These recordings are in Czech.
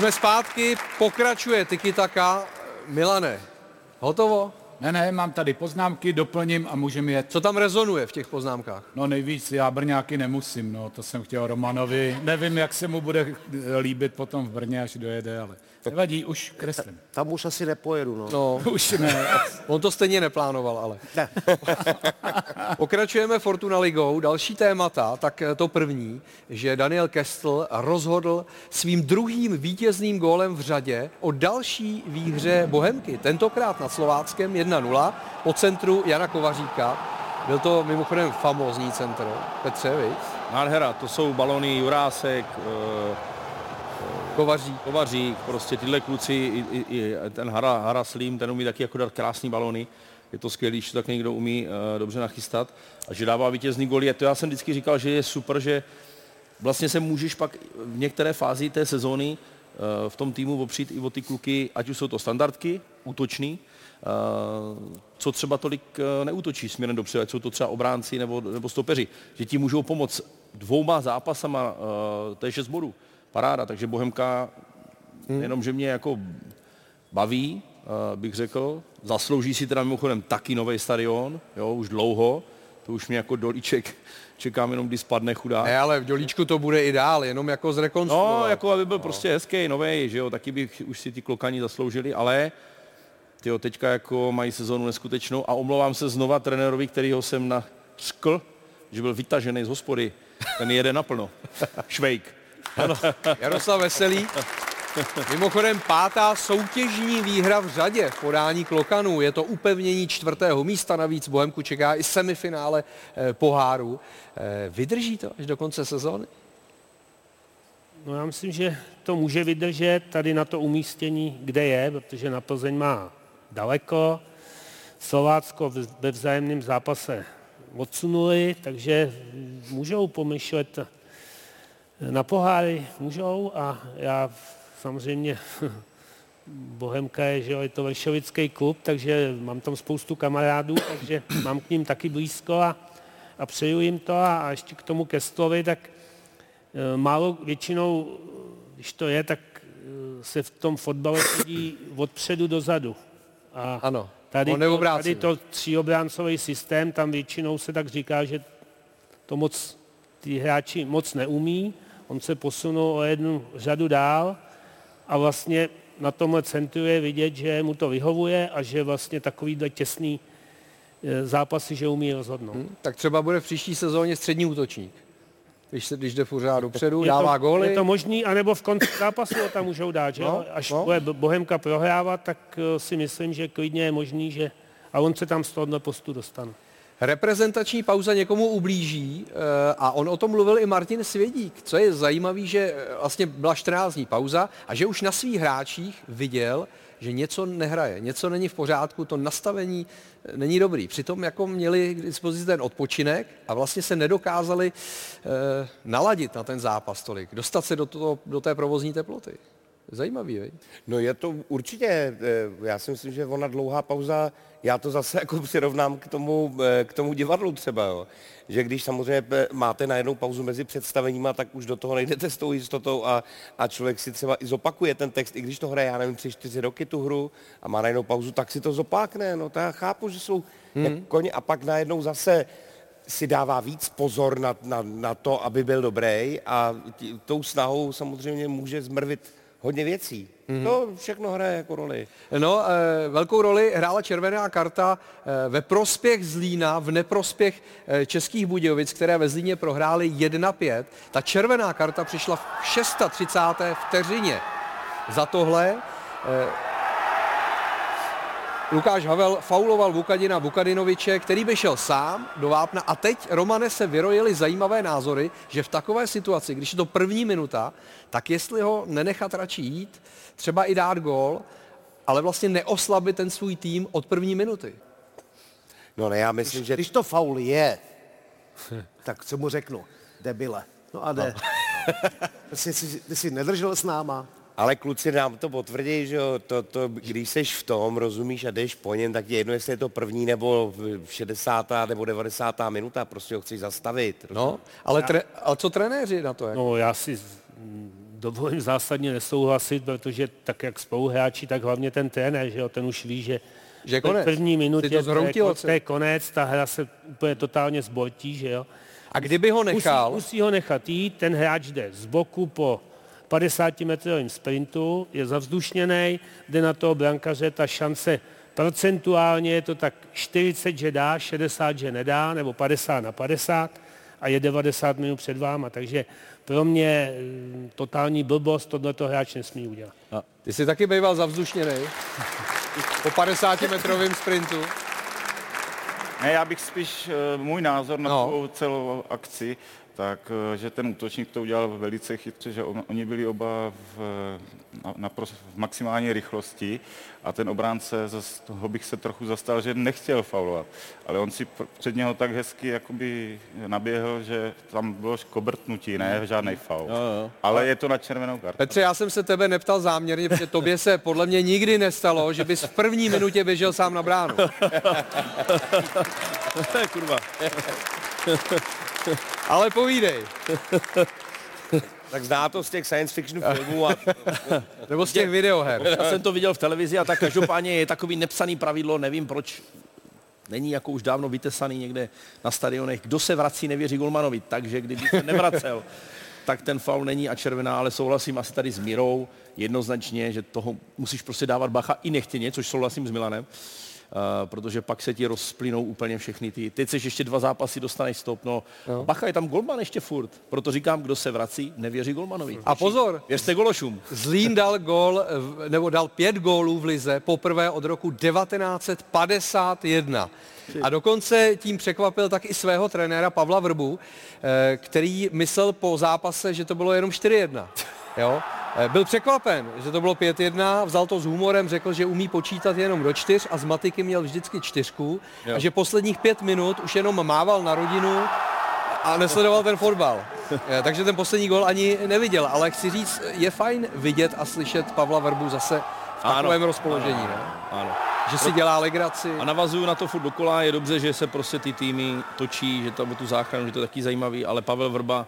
Jsme zpátky, pokračuje Tikitaka. Milane, hotovo? Ne, ne, mám tady poznámky, doplním a můžeme jet. Co tam rezonuje v těch poznámkách? No nejvíc, já Brňáky nemusím, no, to jsem chtěl Romanovi. Nevím, jak se mu bude líbit potom v Brně, až dojede, ale nevadí, už kreslím. Tam už asi nepojedu, no. No, Už ne. on to stejně neplánoval, ale. Ne. Pokračujeme Fortuna ligou. Další témata, tak to první, že Daniel Kestl rozhodl svým druhým vítězným gólem v řadě o další výhře Bohemky. Tentokrát nad Slováckem 1-0 po centru Jana Kovaříka. Byl to mimochodem famózní centr. Petře, viď? Nádhera, to jsou balony Jurásek, eh, Kovařík. Kovařík, prostě tyhle kluci, i, i, i ten Hara, Hara Slim, ten umí taky jako dát krásný balony. Je to skvělý, že to tak někdo umí uh, dobře nachystat. A že dává vítězný gol. Je to já jsem vždycky říkal, že je super, že vlastně se můžeš pak v některé fázi té sezóny uh, v tom týmu opřít i o ty kluky, ať už jsou to standardky, útoční, co třeba tolik uh, neútočí směrem dopředu, ať jsou to třeba obránci nebo, nebo stopeři, že ti můžou pomoct dvouma zápasama, uh, to je 6 bodů paráda, takže Bohemka hmm. jenom, že mě jako baví, uh, bych řekl, zaslouží si teda mimochodem taky nový stadion, jo, už dlouho, to už mě jako dolíček čekám jenom, kdy spadne chudá. Ne, ale v Dělíčku to bude i dál, jenom jako zrekonstruovat. No, jako aby byl no. prostě hezký, nový, že jo, taky bych už si ty klokani zasloužili, ale tyjo, teďka jako mají sezonu neskutečnou a omlouvám se znova trenérovi, kterýho jsem nařkl, že byl vytažený z hospody, ten jede naplno. Švejk. Ano, Jaroslav Veselý. Mimochodem pátá soutěžní výhra v řadě v podání Klokanů. Je to upevnění čtvrtého místa, navíc Bohemku čeká i semifinále eh, poháru. Eh, vydrží to až do konce sezóny? No já myslím, že to může vydržet tady na to umístění, kde je, protože na Plzeň má daleko. Slovácko ve vzájemném zápase odsunuli, takže můžou pomyšlet na poháry, můžou a já samozřejmě Bohemka je, že je to vršovický klub, takže mám tam spoustu kamarádů, takže mám k ním taky blízko a, a přeju jim to a, a ještě k tomu Kestlovi, tak e, málo většinou, když to je, tak e, se v tom fotbale chodí odpředu dozadu. A ano, tady, to, tady to tříobráncový systém, tam většinou se tak říká, že to moc ty hráči moc neumí, on se posunul o jednu řadu dál a vlastně na tomhle centru je vidět, že mu to vyhovuje a že vlastně takovýhle těsný e, zápasy, že umí rozhodnout. Hmm, tak třeba bude v příští sezóně střední útočník. Když, se, když jde pořád dopředu, dává to, góly. Je to možný, anebo v konci zápasu ho tam můžou dát, že no, Až no. bude Bohemka prohrávat, tak e, si myslím, že klidně je možný, že a on se tam z tohohle postu dostane. Reprezentační pauza někomu ublíží eh, a on o tom mluvil i Martin Svědík. Co je zajímavé, že eh, vlastně byla 14 dní pauza a že už na svých hráčích viděl, že něco nehraje, něco není v pořádku, to nastavení eh, není dobrý. Přitom jako měli k dispozici ten odpočinek a vlastně se nedokázali eh, naladit na ten zápas tolik, dostat se do, toho, do té provozní teploty. Zajímavý, vej? No je to určitě, já si myslím, že ona dlouhá pauza já to zase jako přirovnám k tomu, eh, k tomu divadlu třeba, jo. že když samozřejmě máte najednou pauzu mezi představeníma, tak už do toho nejdete s tou jistotou a, a člověk si třeba i zopakuje ten text, i když to hraje, já nevím, tři, čtyři roky tu hru a má najednou pauzu, tak si to zopákne, no to já chápu, že jsou hmm. jak koně a pak najednou zase si dává víc pozor na, na, na to, aby byl dobrý a tí, tou snahou samozřejmě může zmrvit hodně věcí. Mm-hmm. To všechno hraje jako roli. No, e, velkou roli hrála červená karta e, ve prospěch Zlína, v neprospěch e, Českých Budějovic, které ve Zlíně prohrály 1-5. Ta červená karta přišla v 630. vteřině. Za tohle e, Lukáš Havel fauloval Vukadina Vukadinoviče, který by šel sám do vápna a teď Romane se vyrojili zajímavé názory, že v takové situaci, když je to první minuta, tak jestli ho nenechat radši jít, třeba i dát gól, ale vlastně neoslabit ten svůj tým od první minuty. No ne, já myslím, že... Když to faul je, tak co mu řeknu? Debile. No a jde. No. Ty, jsi, ty jsi nedržel s náma, ale kluci nám to potvrdí, že jo, to, to, když seš v tom, rozumíš a jdeš po něm, tak je jedno, jestli je to první nebo 60. nebo 90. minuta, prostě ho chceš zastavit. No, ale, tre, ale co trenéři na to? Jak? No já si dovolím zásadně nesouhlasit, protože tak jak spoluhráči, tak hlavně ten trenér, že jo, ten už ví, že Že konec. první minutě to to je, to je konec, ta hra se úplně totálně zbortí, že jo. A kdyby ho nechal, Musí, musí ho nechat jít, ten hráč jde z boku po 50-metrovém sprintu, je zavzdušněný, jde na toho brankaře, ta šance procentuálně je to tak 40, že dá, 60, že nedá, nebo 50 na 50 a je 90 minut před váma, takže pro mě mm, totální blbost, tohleto hráč nesmí udělat. ty jsi taky býval zavzdušněný po 50-metrovém sprintu. Ne, já bych spíš eh, můj názor na No. no. celou akci, tak eh, že ten útočník to udělal velice chytře, že on, oni byli oba v, na, na, v maximální rychlosti a ten obránce, zas toho bych se trochu zastal, že nechtěl faulovat, ale on si pr- před něho tak hezky jakoby naběhl, že tam bylo kobrtnutí, ne žádný faul. Jo, jo. Ale je to na červenou kartu. Petře, já jsem se tebe neptal záměrně, protože tobě se podle mě nikdy nestalo, že bys v první minutě běžel sám na bránu. Kurva. Ale povídej. Tak zná to z těch science fiction filmů a Nebo z těch videoher. Já jsem to viděl v televizi a tak každopádně je takový nepsaný pravidlo, nevím proč není jako už dávno vytesaný někde na stadionech. Kdo se vrací, nevěří Golmanovi, takže kdyby se nevracel, tak ten faul není a červená, ale souhlasím asi tady s Mirou jednoznačně, že toho musíš prostě dávat bacha i nechtěně, což souhlasím s Milanem, protože pak se ti rozplynou úplně všechny ty. Teď seš ještě dva zápasy, dostaneš stop. No. no. Bacha je tam golman ještě furt. Proto říkám, kdo se vrací, nevěří golmanovi. A pozor, Věřte gološům. Zlín dal gol, nebo dal pět gólů v lize poprvé od roku 1951. A dokonce tím překvapil tak i svého trenéra Pavla Vrbu, eh, který myslel po zápase, že to bylo jenom 4-1. Jo? Eh, Byl překvapen, že to bylo 5-1, vzal to s humorem, řekl, že umí počítat jenom do čtyř a z matiky měl vždycky čtyřku a že posledních pět minut už jenom mával na rodinu a nesledoval ten fotbal. Eh, Takže ten poslední gol ani neviděl, ale chci říct, je fajn vidět a slyšet Pavla Verbu zase v Ano. takovém rozpoložení, ne? Ano. Že si dělá legraci. A navazuju na to furt dokola, je dobře, že se prostě ty týmy točí, že tam tu záchranu, že to je taky zajímavý, ale Pavel Vrba,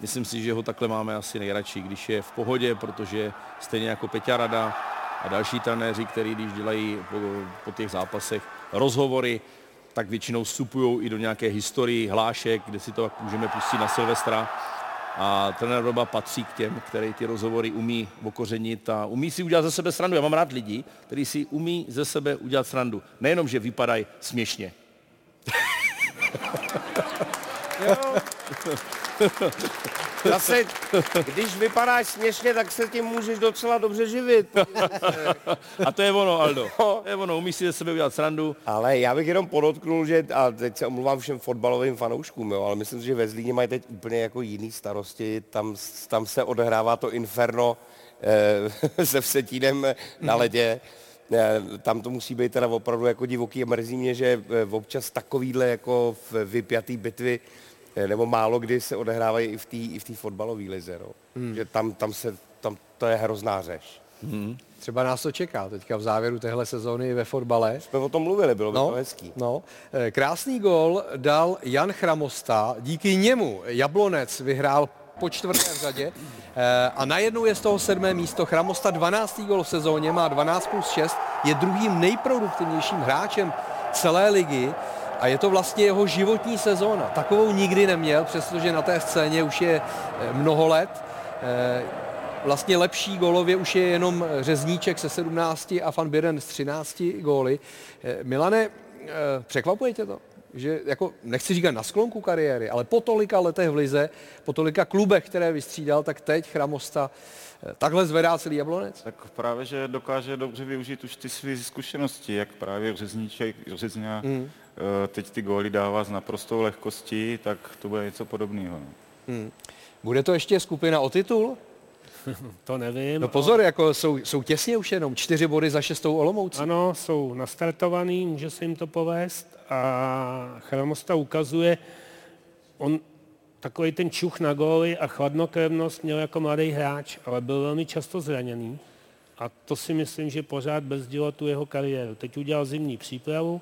myslím si, že ho takhle máme asi nejradši, když je v pohodě, protože stejně jako Peťa Rada a další trenéři, kteří když dělají po, po těch zápasech rozhovory, tak většinou vstupují i do nějaké historii hlášek, kde si to můžeme pustit na Silvestra. A trenér Vrba patří k těm, který ty rozhovory umí okořenit a umí si udělat ze sebe srandu. Já mám rád lidi, kteří si umí ze sebe udělat srandu. Nejenom, že vypadají směšně. zase, když vypadáš směšně, tak se tím můžeš docela dobře živit. A to je ono, Aldo. To je ono, umí si ze sebe udělat srandu. Ale já bych jenom podotknul, že, a teď se omluvám všem fotbalovým fanouškům, jo, ale myslím si, že ve Zlíně mají teď úplně jako jiný starosti, tam, tam se odehrává to inferno eh, se Vsetínem na ledě. Eh, Tam to musí být teda opravdu jako divoký a mrzí mě, že eh, občas takovýhle jako v vypjatý bitvy nebo málo kdy se odehrávají i v té i v fotbalové lize. No. Hmm. Že tam, tam, se, tam to je hrozná řeš. Třeba nás to čeká teďka v závěru téhle sezóny ve fotbale. Jsme o tom mluvili, bylo by No, to hezký. no. Eh, Krásný gol dal Jan Chramosta. Díky němu Jablonec vyhrál po čtvrté v řadě Eh, a najednou je z toho sedmé místo. Chramosta 12. gol v sezóně, má 12 plus 6, je druhým nejproduktivnějším hráčem celé ligy a je to vlastně jeho životní sezóna. Takovou nikdy neměl, přestože na té scéně už je eh, mnoho let. Eh, Vlastně lepší gólově už je jenom Řezníček se 17 a Van Biren s 13 góly. Eh, Milane, eh, překvapuje tě to? Že jako, nechci říkat na sklonku kariéry, ale po tolika letech v Lize, po tolika klubech, které vystřídal, tak teď Chramosta eh, takhle zvedá celý Jablonec? Tak právě, že dokáže dobře využít už ty své zkušenosti, jak právě Řezníček, Řezňa, mm. Teď ty góly dává s naprostou lehkostí, tak to bude něco podobného. no. Bude to ještě skupina o titul? To nevím. No pozor, jako jsou, jsou těsně už jenom čtyři body za šestou Olomoucí. Ano, jsou nastartovaný, může se jim to povést a Chramosta ukazuje, on takový ten čuch na góly a chladnokrevnost měl jako mladý hráč, ale byl velmi často zraněný a to si myslím, že pořád bezdělo tu jeho kariéru. Teď udělal zimní přípravu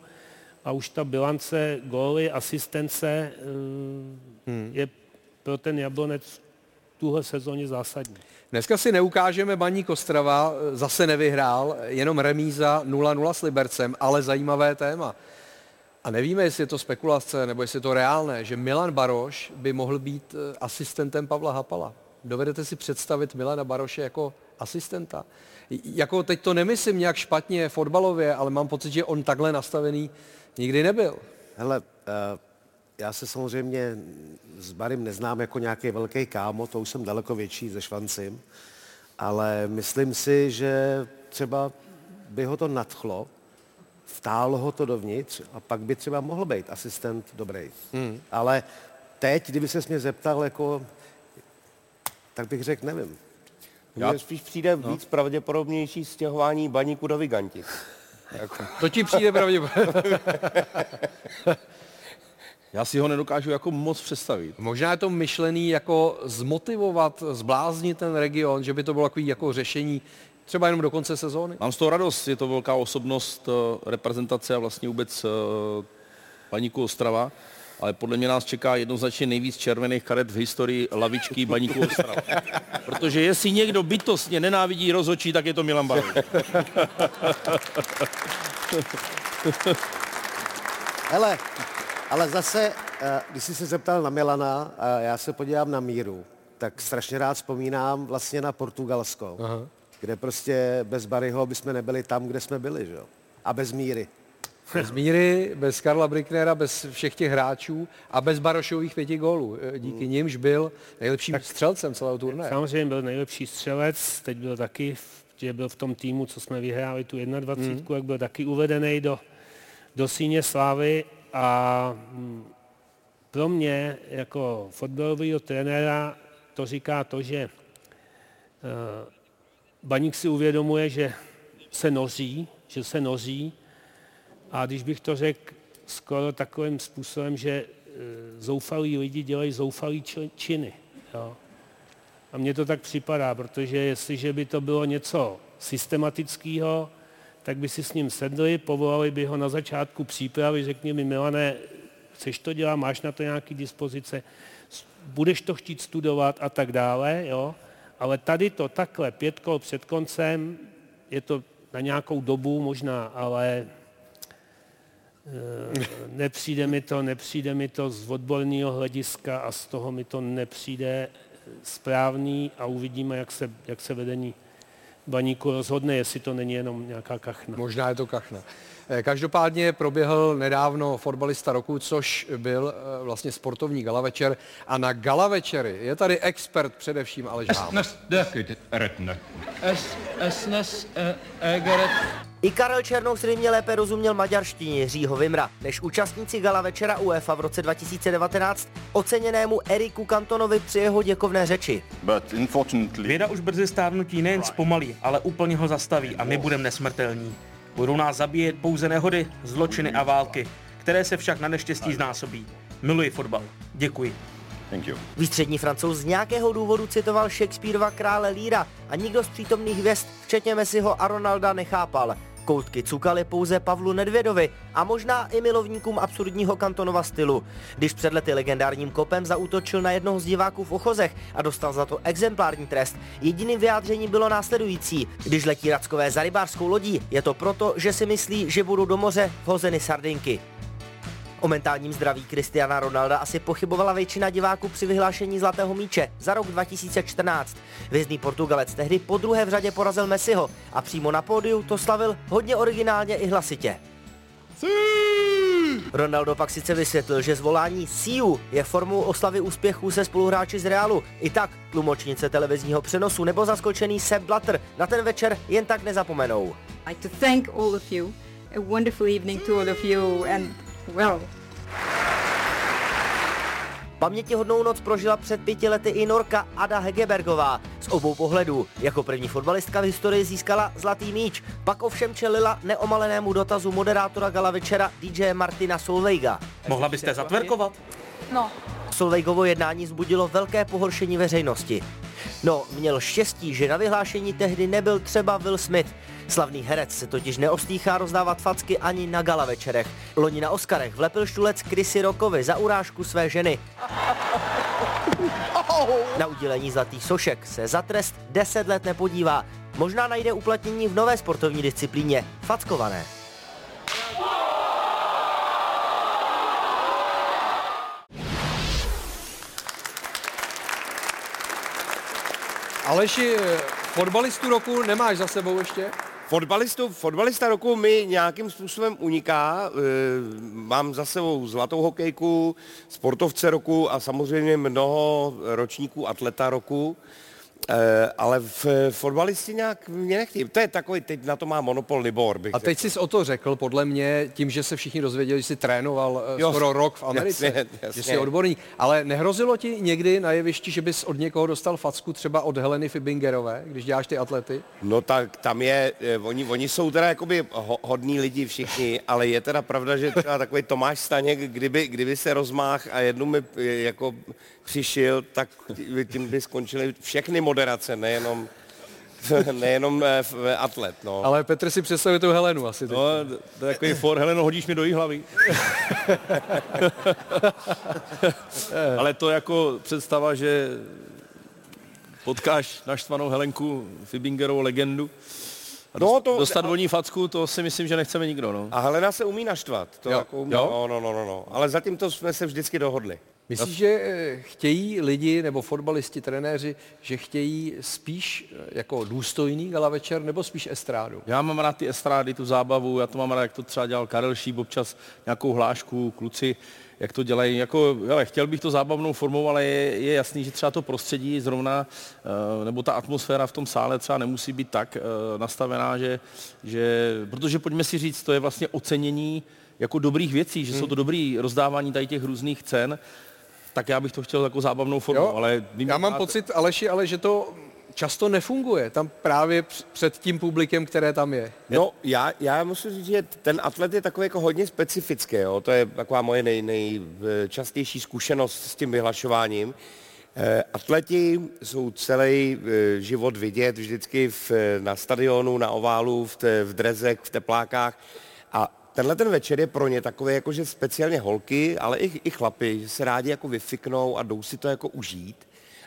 a už ta bilance góly, asistence eh, Hmm. je pro ten Jablonec tuhle sezóně zásadní. Dneska si neukážeme Baník Ostrava, zase nevyhrál, jenom remíza 0-0 s Libercem, ale zajímavé téma. A nevíme, jestli je to spekulace, nebo jestli je to reálné, že Milan Baroš by mohl být eh, asistentem Pavla Hapala. Dovedete si představit Milana Baroše jako asistenta? Jako teď to nemyslím nějak špatně fotbalově, ale mám pocit, že on takhle nastavený nikdy nebyl. Hele, eh, já se samozřejmě s Barym neznám jako nějaký velký kámo, to už jsem daleko větší ze Švancim, ale myslím si, že třeba by ho to nadchlo, vtálo ho to dovnitř a pak by třeba mohl být asistent dobrý. Hmm. Ale teď, kdyby se mě zeptal, jako, tak bych řekl, nevím. Mně spíš přijde no. víc pravděpodobnější stěhování baníku do Viganti. Jako. To ti přijde pravděpodobně. Já si ho nedokážu jako moc představit. Možná je to myšlený jako zmotivovat, zbláznit ten region, že by to bylo takový jako řešení třeba jenom do konce sezóny? Mám z toho radost, je to velká osobnost eh, reprezentace a vlastně vůbec eh, paníku Ostrava, ale podle mě nás čeká jednoznačně nejvíc červených karet v historii lavičky baníku Ostrava. Protože jestli někdo bytostně nenávidí rozočí, tak je to Milan Baroš. Hele, ale zase, eh, když jsi se zeptal na Milana, a já se podívám na Míru, tak strašně rád vzpomínám vlastně na Portugalsko, Aha. kde prostě bez Baryho bychom nebyli tam, kde jsme byli, že jo? A bez Míry. Bez Míry, bez Karla Bricknera, bez všech těch hráčů a bez Barošových pěti gólů. Eh, díky hmm. nimž byl nejlepším tak, střelcem celého turnaje. Samozřejmě byl nejlepší střelec, teď byl taky, že byl v tom týmu, co jsme vyhráli tu 21, hmm. jak byl taky uvedený do, do síně slávy a mm, pro mě jako fotbalového trenéra to říká to, že uh, Baník si uvědomuje, že se noří, že se noří a když bych to řekl skoro takovým způsobem, že uh, zoufalí lidi dělají zoufalý činy. Jo. A mně to tak připadá, protože jestliže by to bylo něco systematického, tak by si s ním sedli, povolali by ho na začátku přípravy, řekni mi, Milane, chceš to dělat, máš na to nějaký dispozice, budeš to chtít studovat a tak dále, jo? ale tady to takhle pět kol před koncem, je to na nějakou dobu možná, ale e, nepřijde mi to, nepřijde mi to z odborného hlediska a z toho mi to nepřijde správný a uvidíme, jak se, jak se vedení baníku rozhodne, jestli to není jenom nějaká kachna. Možná je to kachna. Eh, každopádně proběhl nedávno fotbalista roku, což byl eh, vlastně sportovní gala večer. A na gala večery je tady expert především Aleš Háma. I Karel Černou zřejmě lépe rozuměl maďarštině Jiřího Vimra, než účastníci gala večera UEFA v roce 2019 oceněnému Eriku Kantonovi při jeho děkovné řeči. Věda už brzy stárnutí nejen zpomalí, ale úplně ho zastaví a my budeme nesmrtelní. Budou nás zabíjet pouze nehody, zločiny a války, které se však na neštěstí znásobí. Miluji fotbal. Děkuji. Thank you. Výstřední francouz z nějakého důvodu citoval Shakespeareova krále Líra a nikdo z přítomných hvězd, včetně Messiho a Ronalda, nechápal. Koutky cukaly pouze Pavlu Nedvědovi a možná i milovníkům absurdního kantonova stylu. Když před lety legendárním kopem zaútočil na jednoho z diváků v ochozech a dostal za to exemplární trest, jediným vyjádřením bylo následující. Když letí rackové za rybářskou lodí, je to proto, že si myslí, že budou do moře vhozeny sardinky. O mentálním zdraví Cristiana Ronalda asi pochybovala většina diváků při vyhlášení Zlatého míče za rok 2014. Vězný Portugalec tehdy po druhé v řadě porazil Messiho a přímo na pódiu to slavil hodně originálně i hlasitě. Ronaldo pak sice vysvětlil, že zvolání SIU je formou oslavy úspěchů se spoluhráči z Realu. I tak tlumočnice televizního přenosu nebo zaskočený Sepp Blatter na ten večer jen tak nezapomenou. like to thank all of you. A wonderful evening to all of you and well, Pamětihodnou noc prožila před pěti lety i Norka Ada Hegebergová. Z obou pohledů. Jako první fotbalistka v historii získala zlatý míč, pak ovšem čelila neomalenému dotazu moderátora gala večera DJ Martina Solveiga. Mohla byste zatverkovat? no, Solvejgovo jednání zbudilo velké pohoršení veřejnosti. No, měl štěstí, že na vyhlášení tehdy nebyl třeba Will Smith. Slavný herec se totiž neostýchá rozdávat facky ani na gala večerech. Loni na Oscarech vlepil štulec Chrissy Rockovi za urážku své ženy. Na udělení zlatých sošek se za trest 10 let nepodívá. Možná najde uplatnění v nové sportovní disciplíně – fackované. Aleši, fotbalistu roku nemáš za sebou ještě? Fotbalistu, fotbalista roku mi nějakým způsobem uniká. E, Mám za sebou zlatou hokejku, sportovce roku a samozřejmě mnoho ročníků atleta roku. E, Ale v fotbalisti nějak mě nechtějí. To je takový, teď na to má monopol Libor, bych A teď řekl. jsi o to řekl, podle mě, tím, že se všichni dozvěděli, že jsi trénoval eh, Jo, skoro rok v Americe, jasně, že jasně. jsi odborník. Ale nehrozilo ti někdy na jevišti, že bys od někoho dostal facku, třeba od Heleny Fibingerové, když děláš ty atlety? No tak tam je, eh, oni, oni jsou teda jakoby ho, hodní lidi všichni, ale je teda pravda, že třeba takový Tomáš Staněk, kdyby, kdyby se rozmáh a jednou mi eh, jako přišel, tak tí- tím by skončily všechny moderace, nejenom, nejenom eh, f- atlet. No. Ale Petr si představuje tu Helenu asi. Teď. No, to je takový for, Heleno, hodíš mi do jí hlavy. Ale to jako představa, že potkáš naštvanou Helenku Fibingerovou legendu a No, to- dostat o ní facku, to si myslím, že nechceme nikdo. No. A Helena se umí naštvat. To Jo. jako umí, Jo? No, no, no, no, no. Ale zatím to jsme se vždycky dohodli. Myslíš, že eh, chtějí lidi nebo fotbalisti, trenéři, že chtějí spíš eh, jako důstojný gala večer nebo spíš estrádu? Já mám rád ty estrády, tu zábavu, já to mám rád, jak to třeba dělal Karel Šíp, občas nějakou hlášku, kluci, jak to dělají. Jako, hele, chtěl bych to zábavnou formou, ale je, je jasný, že třeba to prostředí zrovna, eh, nebo ta atmosféra v tom sále třeba nemusí být tak nastavená, že, že, protože pojďme si říct, to je vlastně ocenění jako dobrých věcí, že jsou to dobrý rozdávání tady těch různých cen, tak já bych to chtěl jako zábavnou formou, Jo, ale Já mám máte- pocit, Aleši, ale že to často nefunguje. Tam právě př- před tím publikem, které tam je. No, já, já musím říct, že ten atlet je takový jako hodně specifický, jo? to je taková moje nej, nejčastější zkušenost s tím vyhlašováním. Eh, Atleti jsou celý eh, život vidět vždycky v, na stadionu, na oválu, v, te, v drezech, v teplákách tenhle ten večer je pro ně takový, jako že speciálně holky, ale i, i chlapy, že se rádi jako vyfiknou a jdou si to jako užít.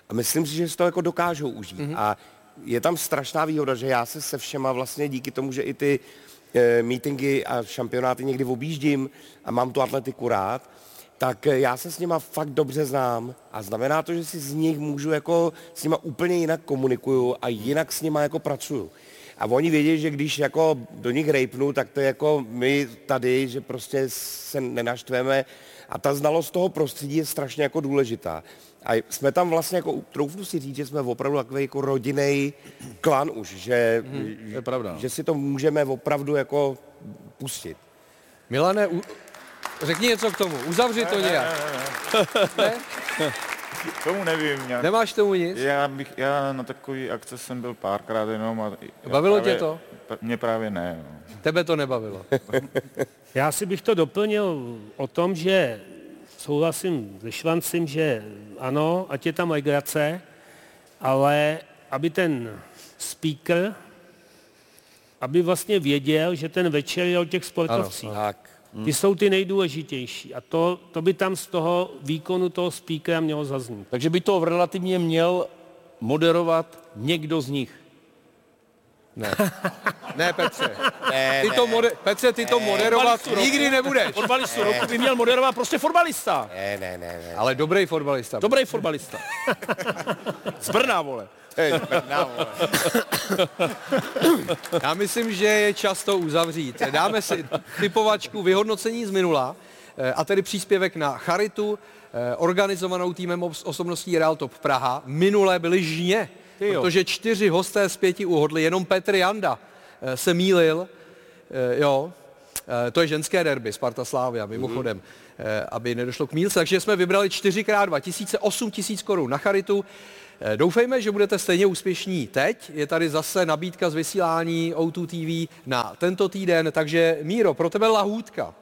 A myslím si, že si to jako dokážou užít. Mm-hmm. A je tam strašná výhoda, že já se se všema vlastně díky tomu, že i ty e, meetingy a šampionáty někdy objíždím a mám tu atletiku rád, tak eh, já se s nima fakt dobře znám a znamená to, že si z nich můžu jako s nima úplně jinak komunikuju a jinak s nima jako pracuju. A oni vědí, že když jako do nich rejpnu, tak to je jako my tady, že prostě se nenaštveme a ta znalost toho prostředí je strašně jako důležitá. A jsme tam vlastně jako, troufnu si říct, že jsme opravdu takový jako rodinný klan už, že, to je pravda. no. že si to můžeme opravdu jako pustit. Milane, u... řekni něco k tomu. Uzavři to nějak. Ne? Tomu nevím. Nějak. Nemáš tomu nic? Já, bych, já na takový akce jsem byl párkrát jenom. A Bavilo tě právě, to? p- Mě právě ne. No. Tebe to nebavilo. Já si bych to doplnil o tom, že souhlasím se Švancem, že ano, ať je tam legrace, ale aby ten speaker, aby vlastně věděl, že ten večer je o těch sportovcích. Tak. Ty jsou ty nejdůležitější a to, to by tam z toho výkonu toho speakera mělo zaznít. Takže by to relativně měl moderovat někdo z nich. Ne, Petře. Ne, Ty ne, to mode... Petře, ty to moderovat roku. nikdy nebudeš. Fotbalistu roku by měl moderovat prostě fotbalista. ne, ne, ne, ne. Ale dobrý fotbalista. Dobrý fotbalista. Z Brna, vole. Já myslím, že je čas to uzavřít. Dáme si typovačku vyhodnocení z minula, eh, a tedy příspěvek na Charitu, eh, organizovanou týmem os- osobností Real Top Praha. Minulé byly žně, protože čtyři hosté z pěti uhodli, jenom Petr Janda eh, se mýlil, jo, to je ženské derby, Sparta Slávia, mimochodem, eh, aby nedošlo k mílce. Takže jsme vybrali 4x2 tisíce, 8 tisíc korun na charitu. Eh, Doufejme, že budete stejně úspěšní teď. Je tady zase nabídka z vysílání O2 TV na tento týden, takže Míro, pro tebe lahůdka.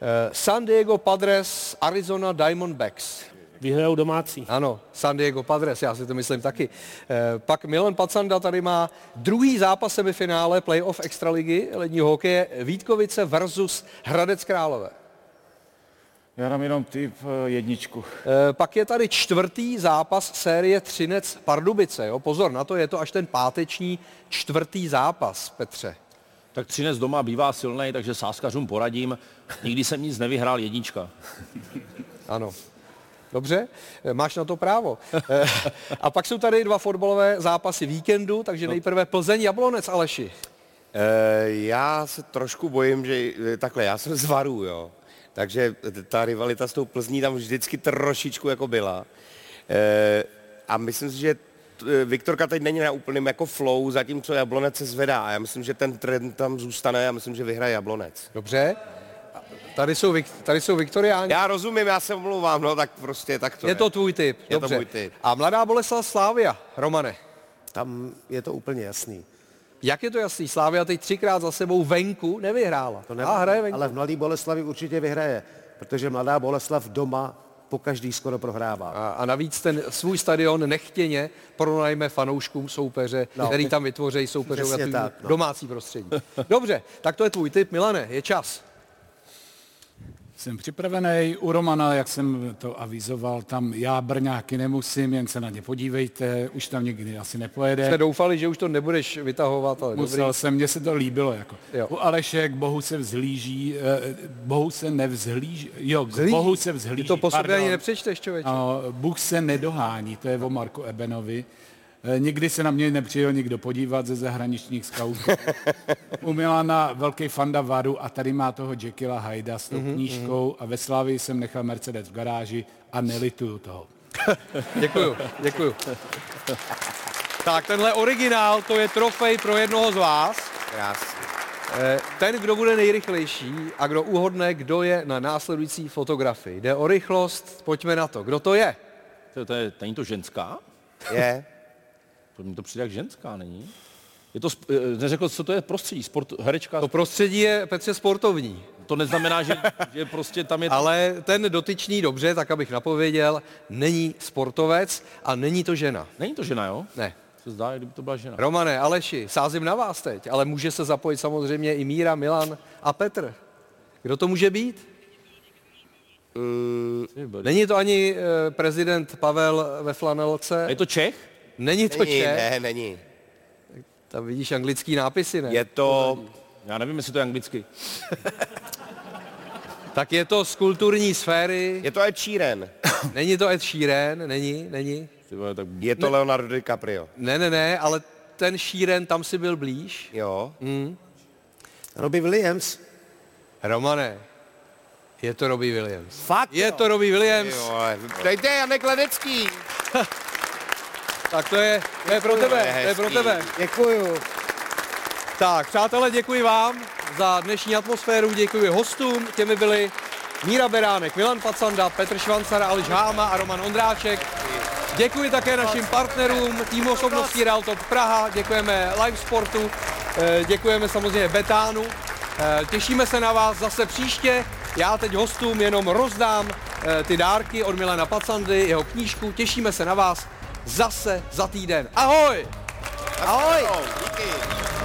Eh, San Diego Padres, Arizona Diamondbacks. Vyhrajou domácí. Ano, San Diego Padres, já si to myslím taky. Eh, Pak Milan Pacanda tady má druhý zápas semifinále playoff extraligy ledního hokeje Vítkovice versus Hradec Králové. Já dám jenom typ eh, jedničku. E, pak je tady čtvrtý zápas série Třinec Pardubice. Jo? Pozor na to, je to až ten páteční čtvrtý zápas, Petře. Tak Třinec doma bývá silný, takže sáskařům poradím. Nikdy jsem nic nevyhrál, jednička. Ano. Dobře, e, máš na to právo. A pak jsou tady dva fotbalové zápasy víkendu, takže nejprve Plzeň Jablonec Aleši. Eh, Já se trošku bojím, že eh, takhle, já jsem z Varu, jo. Takže ta rivalita s tou Plzní tam vždycky trošičku jako byla. Eh, A myslím si, že t- eh, Viktorka teď není na úplném jako flow, zatímco Jablonec se zvedá. A já myslím, že ten trend tam zůstane a myslím, že vyhraje Jablonec. Dobře. A Tady jsou, tady jsou Viktoriáni. Já rozumím, já se omlouvám, no tak prostě tak to je to tvůj typ. Je to Dobře. můj typ. A Mladá Boleslav Slávia, Romane. Tam je to úplně jasný. Jak je to jasný? Slávia teď třikrát za sebou venku nevyhrála. To ne, A hraje venku. ale v Mladý Boleslavi určitě vyhraje, protože Mladá Boleslav doma po každý skoro prohrává. A, a navíc ten svůj stadion nechtěně pronajme fanouškům soupeře, no, který tam vytvoří Přesně tak, no. domácí prostředí. Dobře, tak to je tvůj tip. Milane, je čas. Jsem připravený u Romana, jak jsem to avizoval, tam já Brňáky nemusím, jen se na ně podívejte, už tam nikdy asi nepojede. Jsme doufali, že už to nebudeš vytahovat, ale Musel dobrý. jsem, mně se to líbilo. Jako. Jo. U Alešek Bohu se vzhlíží, eh, Bohu se nevzhlíží, jo, Vzhlíží? Bohu se Ty vzhlíží. to po sobě ani nepřečteš, člověče. No, Bůh se nedohání, to je o Marku Ebenovi. Eh, Nikdy se na mě nepřijel nikdo podívat ze zahraničních skautů. U Milana velký fanda Varu a tady má toho Jekylla Hyda s tou Mhm, knížkou a ve Slávii jsem nechal Mercedes v garáži a nelituju toho. Děkuju, děkuju. Tak tenhle originál, to je trofej pro jednoho z vás. Krásný. Eh, Ten, kdo bude nejrychlejší a kdo uhodne, kdo je na následující fotografii. Jde o rychlost, pojďme na to. Kdo to je? To, to je, není to ženská? Je. To mi to přijde jak ženská, není? Je to, eh, neřekl, co to je prostředí, sport, herečka, To prostředí je Petře sportovní. to neznamená, že, že prostě tam je... Ale ten dotyčný, dobře, tak abych napověděl, není sportovec a není to žena. Není to žena, jo? Ne. Se zdá, kdyby to byla žena. Romane, Aleši, sázím na vás teď, ale může se zapojit samozřejmě i Míra, Milan a Petr. Kdo to může být? Není to ani eh, prezident Pavel ve flanelce. Je to Čech? Není to Není, Čech. ne, není. Tam vidíš anglický nápisy, ne? Je to, Já nevím, jestli to je anglicky. Tak je to z kulturní sféry. je to Ed Sheeran. Není to Ed Sheeran, není, není. Ty vole, tak Je to Leonardo DiCaprio. Ne, ne, ne, ale ten Sheeran, tam si byl blíž. Jo. Robbie Williams. Romane, je to Robbie Williams. Fakt? Je to Robbie Williams. Jo, dejte Janek Ledecký. Tak to je, to je pro tebe, to je pro tebe. Děkuju. Tak, přátelé, děkuji vám za dnešní atmosféru, děkuji hostům, těmi byli Míra Beránek, Milan Pacanda, Petr Švancar, Aleš Háma a Roman Ondráček. Děkuji také našim partnerům, týmu osobností Real Top Praha, děkujeme Live Sportu, eh, děkujeme samozřejmě Betánu. Eh, Těšíme se na vás zase příště. Já teď hostům jenom rozdám eh, ty dárky od Milana Pacandy, jeho knížku. Těšíme se na vás zase za týden. Ahoj! Ahoj! Díky!